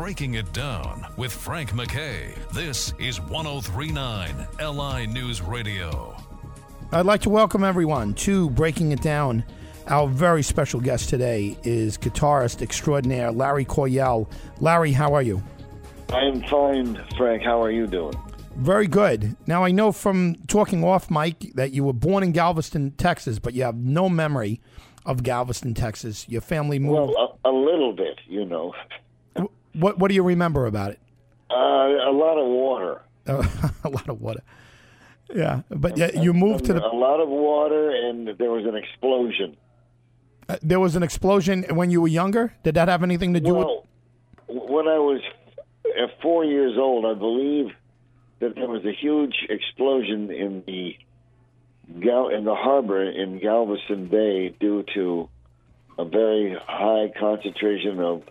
Breaking It Down with Frank MacKay. This is 1039 LI News Radio. I'd like to welcome everyone to Breaking It Down. Our very special guest today is guitarist extraordinaire Larry Coryell. Larry, how are you? I am fine, Frank. How are you doing? Very good. Now, I know from talking off mic that you were born in Galveston, Texas, but you have no memory of Galveston, Texas. Your family moved. Well, a, a little bit, you know. What What do you remember about it? Uh, a lot of water. a lot of water. Yeah, but yeah, you moved to the. A lot of water, and there was an explosion. Uh, there was an explosion when you were younger. Did that have anything to do well, with? When I was four years old, I believe that there was a huge explosion in the Gal- in the harbor in Galveston Bay due to a very high concentration of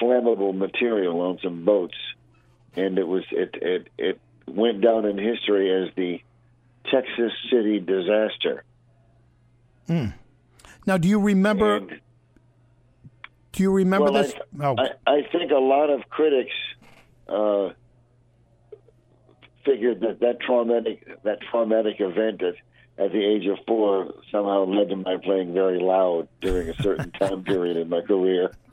flammable material on some boats, and it was it it it went down in history as the Texas City disaster. Mm. Now, do you remember? And, do you remember well, this? I, oh. I, I, think a lot of critics uh, figured that that traumatic that traumatic event at, at the age of four somehow led to my playing very loud during a certain time period in my career.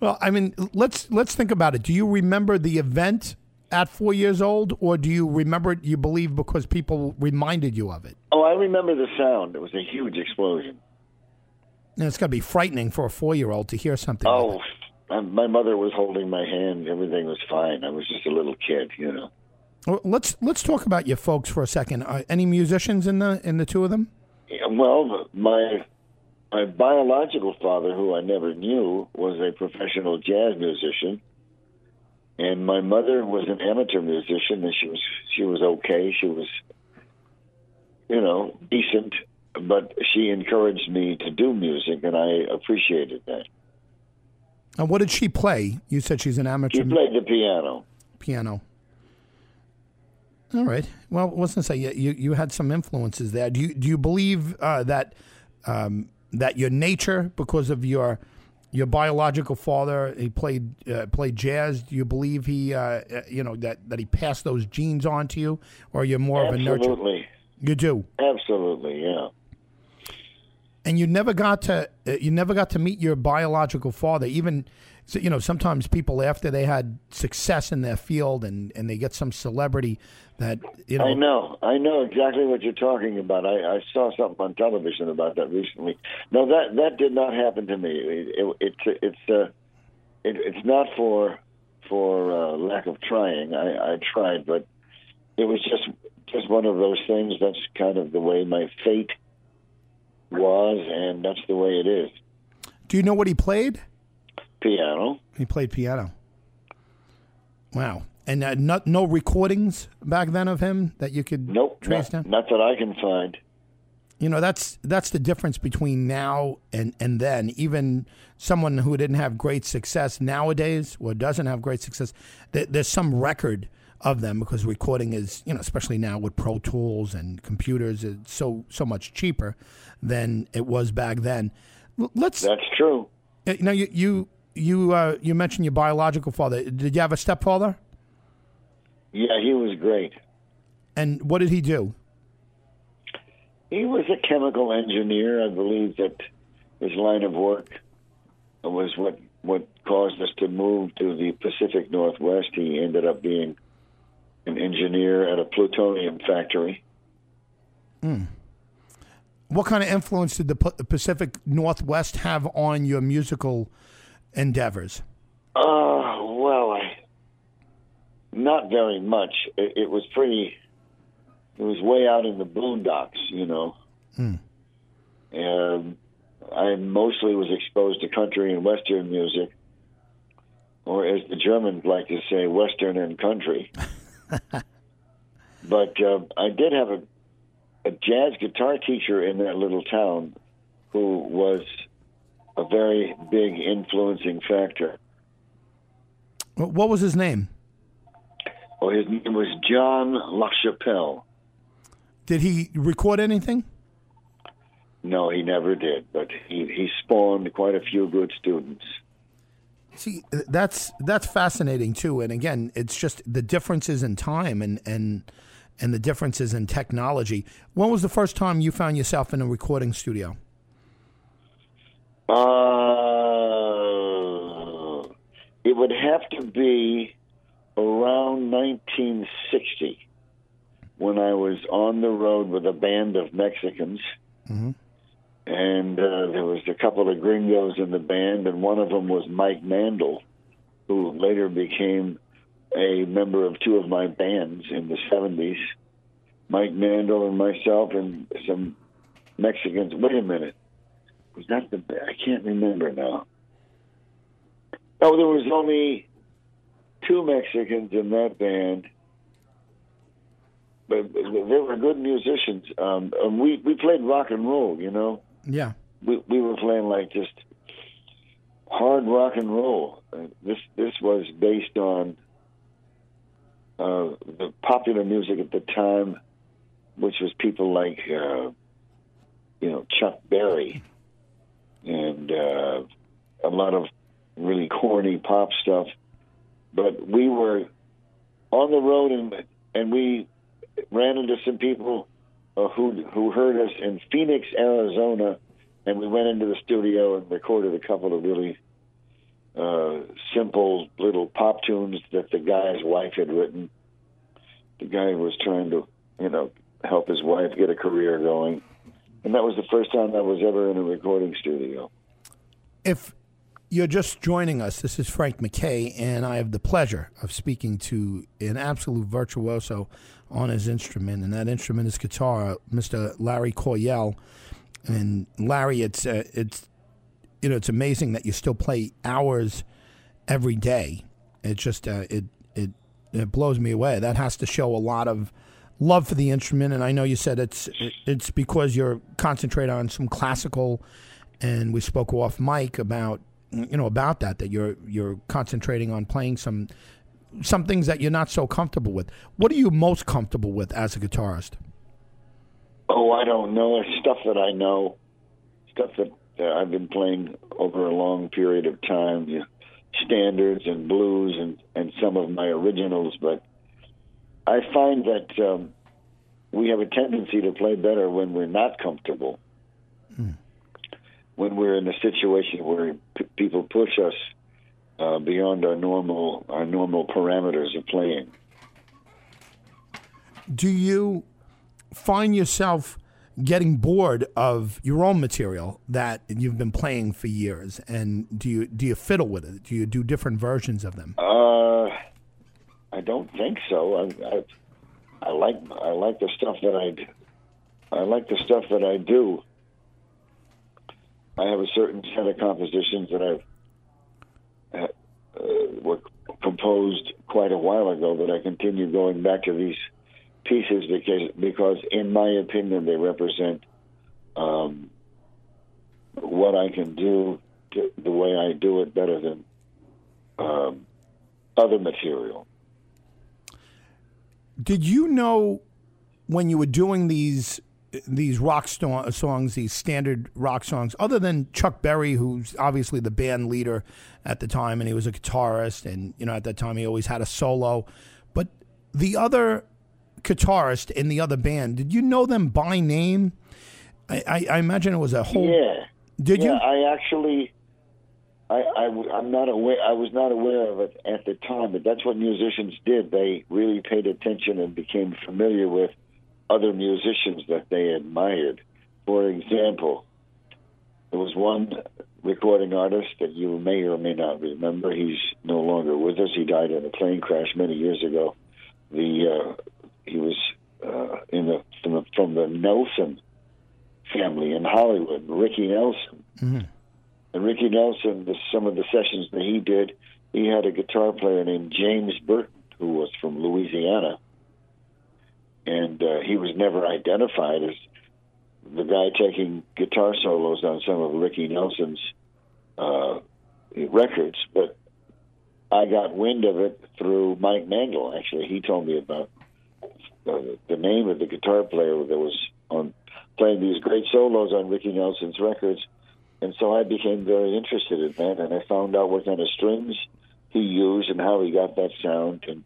well, I mean, let's let's think about it. Do you remember the event at four years old, or do you remember it? You believe because people reminded you of it? Oh, I remember the sound. It was a huge explosion. And it's got to be frightening for a four-year-old to hear something. Oh, like my mother was holding my hand. Everything was fine. I was just a little kid, you know. Well, let's let's talk about your folks for a second. Uh, any musicians in the in the two of them? Yeah, well, my my biological father, who I never knew, was a professional jazz musician, and my mother was an amateur musician, and she was she was okay. She was, you know, decent, but she encouraged me to do music, and I appreciated that. And what did she play? You said she's an amateur. She played the piano. Piano. All right. Well, I was going to say you, you had some influences there. Do you do you believe uh, that um, that your nature, because of your your biological father, he played uh, played jazz. Do you believe he, uh, uh you know, that, that he passed those genes on to you, or you're more Absolutely. of a nurture? Absolutely. You do. Absolutely. Yeah and you never got to uh, you never got to meet your biological father. Even you know sometimes people after they had success in their field and and they get some celebrity that you know. I know. I know exactly what you're talking about. I, I saw something on television about that recently. No that that did not happen to me. It, it, it's it's uh it, it's not for for uh, lack of trying. I, I tried but it was just just one of those things that's kind of the way my fate was, and that's the way it is. Do you know what he played? Piano. He played piano. Wow. And uh, not, no recordings back then of him that you could nope, trace not, down? Not that I can find. You know, that's that's the difference between now and, and then. Even someone who didn't have great success nowadays or doesn't have great success, there's some record of them because recording is, you know, especially now with Pro Tools and computers, it's so so much cheaper than it was back then. Let's. That's true. You know, you you you uh, you mentioned your biological father. Did you have a stepfather? Yeah, he was great. And what did he do? He was a chemical engineer. I believe that his line of work was what what caused us to move to the Pacific Northwest. He ended up being an engineer at a plutonium factory. Mm. What kind of influence did the Pacific Northwest have on your musical endeavors? Uh, well, I, not very much. It, it, was pretty. It was way out in the boondocks, you know. Mm. And I mostly was exposed to country and western music, or as the Germans like to say, western and country. but uh, I did have a a jazz guitar teacher in that little town who was a very big influencing factor. What was his name? Well, his name was John LaChapelle. Did he record anything? No, he never did, but he, he spawned quite a few good students. See, that's that's fascinating too. And again, it's just the differences in time and and and the differences in technology. When was the first time you found yourself in a recording studio? Uh, it would have to be around 1960 when I was on the road with a band of Mexicans. Mm-hmm. And uh, there was a couple of gringos in the band, and one of them was Mike Mandel, who later became a member of two of my bands in the 70s. Mike Mandel and myself and some Mexicans. Wait a minute. Was that the I can't remember now. Oh, there was only two Mexicans in that band, but they were good musicians. Um, and we we played rock and roll, you know. Yeah. We we were playing like just hard rock and roll. Uh, this this was based on uh, the popular music at the time, which was people like uh, you know Chuck Berry and uh, a lot of really corny pop stuff. But we were on the road and and we ran into some people uh, who who heard us in Phoenix, Arizona, and we went into the studio and recorded a couple of really uh, simple little pop tunes that the guy's wife had written. The guy was trying to, you know, help his wife get a career going, and that was the first time I was ever in a recording studio. If you're just joining us, this is Frank MacKay, and I have the pleasure of speaking to an absolute virtuoso on his instrument, and that instrument is guitar, Mr. Larry Coryell. And Larry, it's uh, it's you know it's amazing that you still play hours every day. It just uh, it it it blows me away. That has to show a lot of love for the instrument, and I know you said it's it's because you're concentrating on some classical, and we spoke off mic about you know about that that you're you're concentrating on playing some some things that you're not so comfortable with. What are you most comfortable with as a guitarist? Oh, I don't know. It's stuff that I know, stuff that uh, I've been playing over a long period of time. You know, standards and blues and and some of my originals, but I find that um, we have a tendency to play better when we're not comfortable. Hmm. When we're in a situation where p- people push us uh, beyond our normal our normal parameters of playing. Do you find yourself getting bored of your own material that you've been playing for years, and do you do you fiddle with it? Do you do different versions of them? Uh, I don't think so. I, I I like I like the stuff that I I like the stuff that I do. I have a certain set of compositions that I've were composed quite a while ago, but I continue going back to these pieces because because in my opinion they represent um, what I can do to, the way I do it better than um, other material. Did you know when you were doing these these rock sto- uh, songs, these standard rock songs, other than Chuck Berry, who's obviously the band leader at the time, and he was a guitarist, and you know at that time he always had a solo, but the other guitarist in the other band, did you know them by name? I, I, I imagine it was a whole. Yeah. Did yeah, you? I actually, I, I, am not aware. I was not aware of it at the time, but that's what musicians did. They really paid attention and became familiar with other musicians that they admired. For example, there was one recording artist that you may or may not remember. He's no longer with us. He died in a plane crash many years ago. The uh, he was uh, in the from, the from the Nelson family in Hollywood, Ricky Nelson. Mm-hmm. And Ricky Nelson, the, some of the sessions that he did, he had a guitar player named James Burton, who was from Louisiana. And uh, he was never identified as the guy taking guitar solos on some of Ricky Nelson's uh, records. But I got wind of it through Mike Mandel, actually. He told me about uh, the name of the guitar player that was on playing these great solos on Ricky Nelson's records, and so I became very interested in that, and I found out what kind of strings he used and how he got that sound. And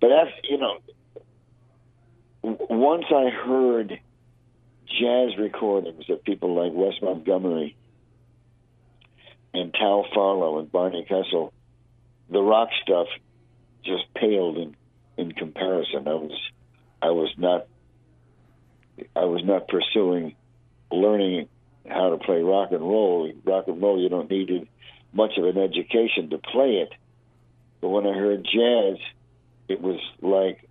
but after you know, once I heard jazz recordings of people like Wes Montgomery and Tal Farlow and Barney Kessel, the rock stuff just paled in in comparison. I was I was not I was not pursuing learning how to play rock and roll. Rock and roll, you don't need much of an education to play it. But when I heard jazz, it was like,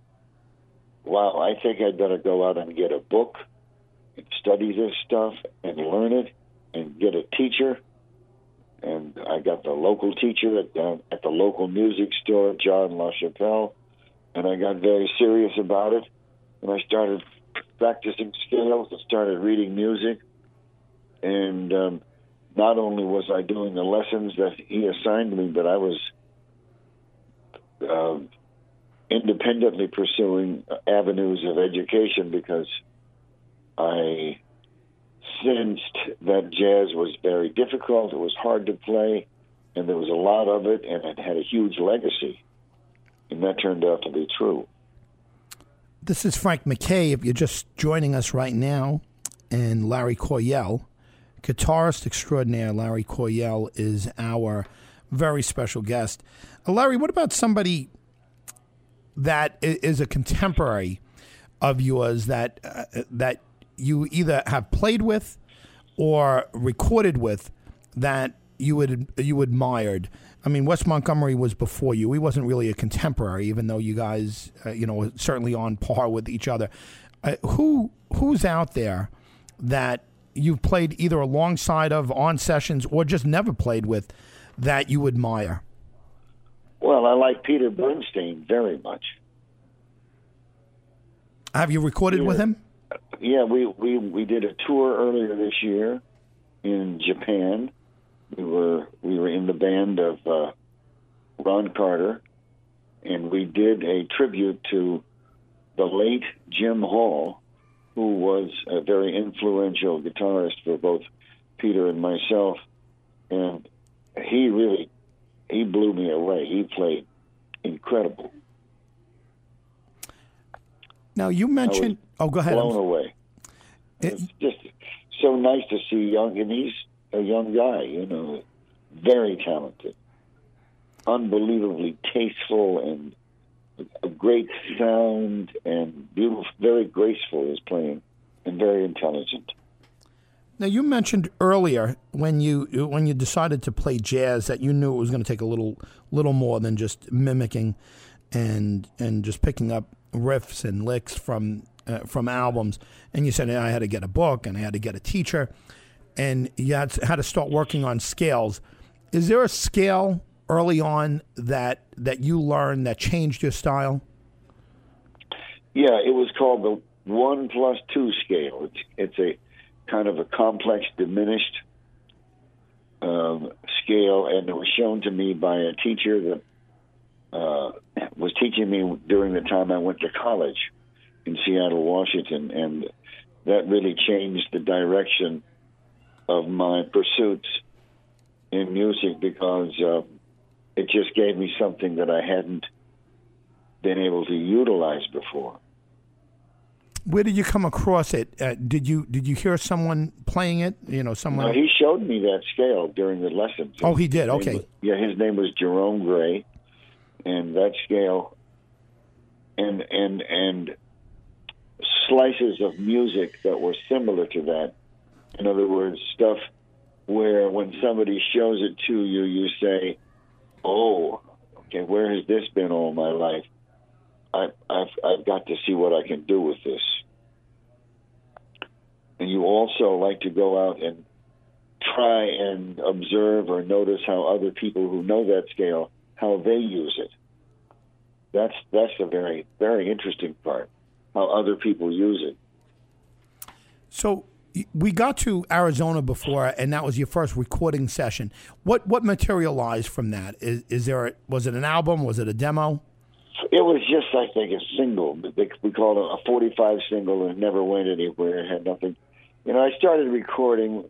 wow, I think I'd better go out and get a book and study this stuff and learn it and get a teacher. And I got the local teacher at, uh, at the local music store, John LaChapelle, and I got very serious about it. And I started practicing scales and started reading music. And um, not only was I doing the lessons that he assigned me, but I was uh, independently pursuing avenues of education because I sensed that jazz was very difficult. It was hard to play, and there was a lot of it, and it had a huge legacy. And that turned out to be true. This is Frank MacKay, If you're just joining us right now, and Larry Coryell, guitarist extraordinaire Larry Coryell, is our very special guest. Uh, Larry, what about somebody that is a contemporary of yours that uh, that you either have played with or recorded with that you would you admired? I mean, Wes Montgomery was before you. He wasn't really a contemporary, even though you guys, uh, you know, certainly on par with each other. Uh, who who's out there that you've played either alongside of on sessions or just never played with that you admire? Well, I like Peter Bernstein very much. Have you recorded with him? Yeah, we, we we did a tour earlier this year in Japan. We were we were in the band of uh, Ron Carter, and we did a tribute to the late Jim Hall, who was a very influential guitarist for both Peter and myself, and he really he blew me away. He played incredible. Now you mentioned. Oh, go ahead. Blown away. It, it's just so nice to see young, and he's a young guy. You know, very talented, unbelievably tasteful, and a great sound, and beautiful, very graceful his playing, and very intelligent. Now you mentioned earlier when you when you decided to play jazz that you knew it was going to take a little little more than just mimicking and and just picking up riffs and licks from uh, from albums. And you said I had to get a book and I had to get a teacher, and you had to, had to start working on scales. Is there a scale early on that that you learned that changed your style? Yeah, it was called the one plus two scale. It's, it's a kind of a complex diminished um, scale, and it was shown to me by a teacher that uh, was teaching me during the time I went to college in Seattle, Washington, and that really changed the direction of my pursuits in music because uh, it just gave me something that I hadn't been able to utilize before. Where did you come across it? Uh, did you did you hear someone playing it? You know, someone. No, he showed me that scale during the lessons. Oh, he did. Okay. Was, yeah, his name was Jerome Gray, and that scale, and and and slices of music that were similar to that. In other words, stuff where when somebody shows it to you, you say, "Oh, okay, where has this been all my life?" I, I've, I've got to see what I can do with this. And you also like to go out and try and observe or notice how other people who know that scale how they use it. That's that's a very very interesting part how other people use it. So we got to Arizona before, and that was your first recording session. What what materialized from that? Is, is there a, was it an album? Was it a demo? It was just, I think, a single. We called it a 45 single, and it never went anywhere. It had nothing. You know, I started recording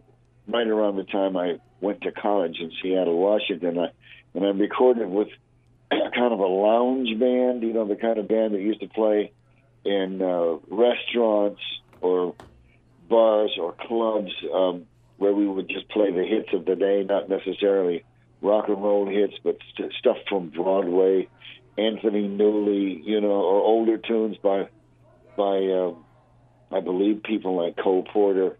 right around the time I went to college in Seattle, Washington. I, and I recorded with kind of a lounge band, you know, the kind of band that used to play in uh, restaurants or bars or clubs um, where we would just play the hits of the day, not necessarily rock and roll hits, but st- stuff from Broadway, Anthony Newley, you know, or older tunes by by uh, I believe people like Cole Porter.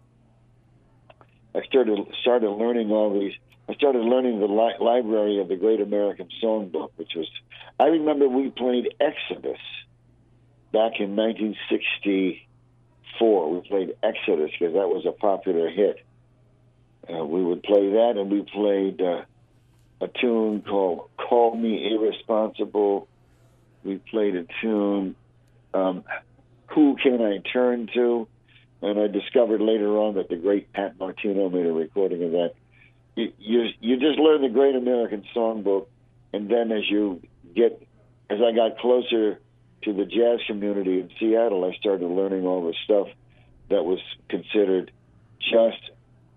I started started learning all these. I started learning the li- library of the Great American Songbook, which was. I remember we played Exodus back in 1964. We played Exodus because that was a popular hit. Uh, we would play that, and we played uh, a tune called "Call Me Irresponsible." We played a tune. Um, who can I turn to? And I discovered later on that the great Pat Martino made a recording of that. You, you, you just learn the Great American Songbook, and then as you get, as I got closer to the jazz community in Seattle, I started learning all the stuff that was considered just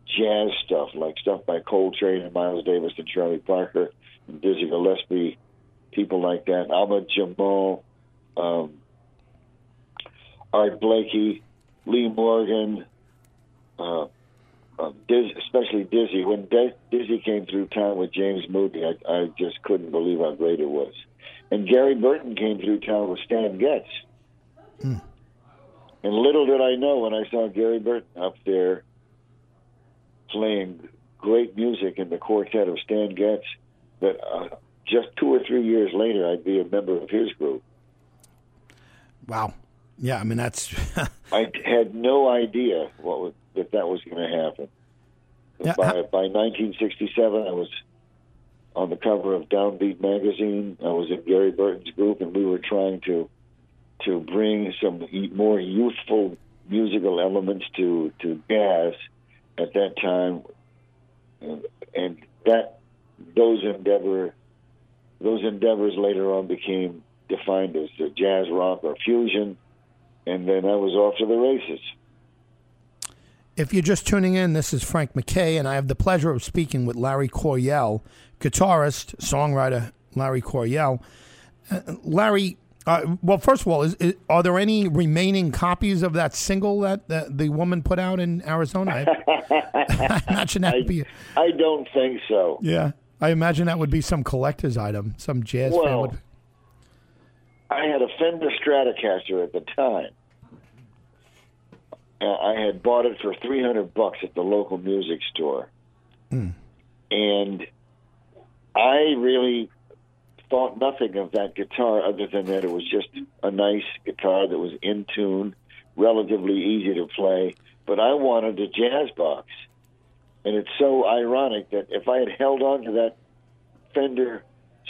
jazz stuff, like stuff by Coltrane and Miles Davis and Charlie Parker and Dizzy Gillespie, people like that, Ahmad Jamal. Um, Art Blakey, Lee Morgan, uh, uh, Diz, especially Dizzy. When Dizzy came through town with James Moody, I, I just couldn't believe how great it was. And Gary Burton came through town with Stan Getz. Hmm. And little did I know when I saw Gary Burton up there playing great music in the quartet of Stan Getz that uh, just two or three years later I'd be a member of his group. Wow. Yeah, I mean that's. I had no idea what was, that that was going to happen. Yeah, by, how- by 1967, I was on the cover of Downbeat magazine. I was in Gary Burton's group, and we were trying to to bring some more youthful musical elements to to jazz at that time, and, and that those endeavor those endeavors later on became defined as the jazz rock or fusion, and then I was off to the races. If you're just tuning in, this is Frank MacKay, and I have the pleasure of speaking with Larry Coryell, guitarist, songwriter Larry Coryell. Uh, Larry, uh, well, first of all, is, is, are there any remaining copies of that single that the, the woman put out in Arizona? I, I imagine that would be, I don't think so. yeah. I imagine that would be some collector's item. Some jazz fan would. I had a Fender Stratocaster at the time. Uh, I had bought it for 300 bucks at the local music store. And I really thought nothing of that guitar other than that it was just a nice guitar that was in tune, relatively easy to play. But I wanted a jazz box. And it's so ironic that if I had held on to that Fender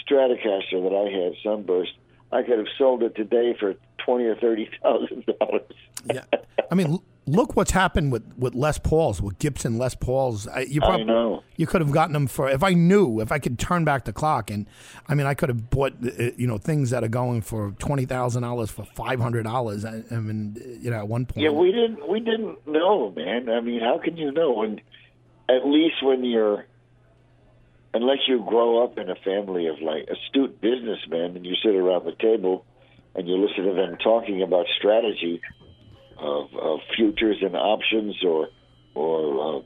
Stratocaster that I had, Sunburst, I could have sold it today for twenty or thirty thousand dollars. Yeah. I mean, look what's happened with, with Les Pauls, with Gibson Les Pauls. I, you I know. You could have gotten them for if I knew if I could turn back the clock, and I mean, I could have bought uh, you know things that are going for twenty thousand dollars for five hundred dollars. I, I mean, you know, at one point. Yeah, we didn't we didn't know, man. I mean, how can you know when at least when you're unless you grow up in a family of like astute businessmen and you sit around the table and you listen to them talking about strategy of, of futures and options or or uh,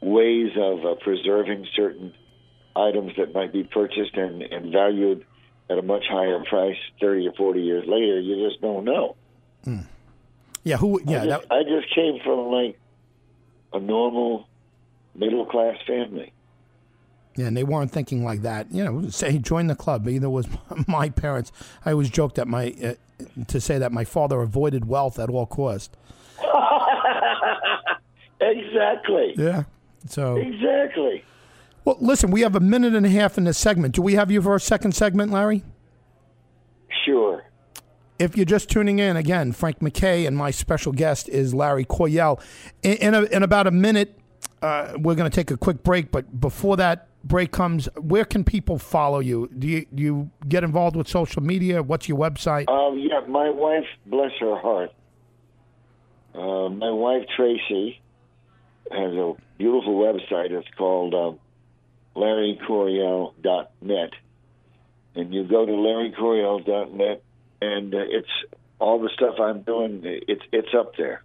ways of uh, preserving certain items that might be purchased and, and valued at a much higher price 30 or 40 years later, you just don't know. yeah, who? Yeah, I, that, just, I just came from like a normal middle class family. yeah, and they weren't thinking like that. You know, say join the club. Either was my parents. I always joked that my uh, to say that my father avoided wealth at all cost. Exactly. Yeah. So, Exactly. well, listen, we have a minute and a half in this segment. Do we have you for a second segment, Larry? If you're just tuning in, again, Frank MacKay and my special guest is Larry Coryell. In, in, a, in about a minute, uh, we're going to take a quick break. But before that break comes, where can people follow you? Do you, do you get involved with social media? What's your website? Um, yeah, my wife, bless her heart, uh, my wife Tracy has a beautiful website. It's called um, LarryCoryell.net, and you go to LarryCoryell.net, and uh, it's all the stuff I'm doing. It's it's up there.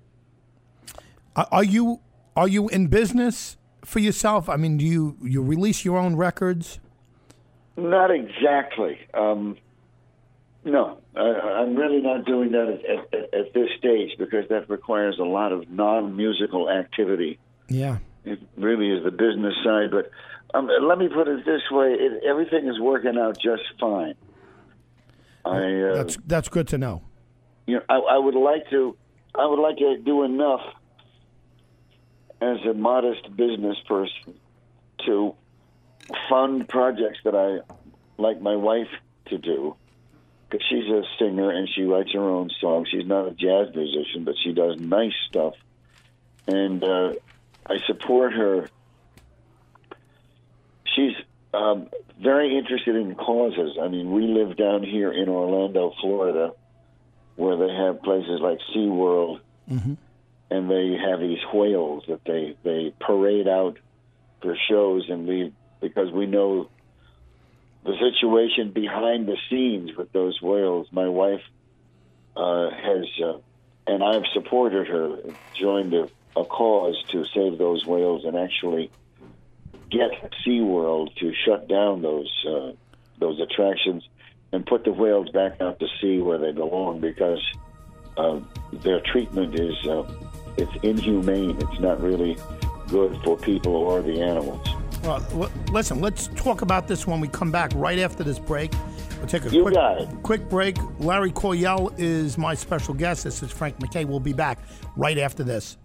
Are you are you in business for yourself? I mean, do you you release your own records? Not exactly. Um, no, I, I'm really not doing that at, at, at this stage because that requires a lot of non-musical activity. Yeah. It really is the business side, but um, let me put it this way: it, everything is working out just fine. I uh, That's that's good to know. you know, I, I would like to, I would like to do enough as a modest business person to fund projects that I like my wife to do, because she's a singer and she writes her own songs. She's not a jazz musician, but she does nice stuff, and uh, I support her. She's um, very interested in causes. I mean, we live down here in Orlando, Florida, where they have places like SeaWorld, and they have these whales that they, they parade out for shows and leave because we know the situation behind the scenes with those whales. My wife uh, has, uh, and I've supported her, joined a, a cause to save those whales and actually get SeaWorld to shut down those uh, those attractions and put the whales back out to sea where they belong because uh, their treatment is uh, it's inhumane. It's not really good for people or the animals. Well, l- listen, let's talk about this when we come back right after this break. We'll take a You quick, quick break. Larry Coryell is my special guest. This is Frank MacKay. We'll be back right after this.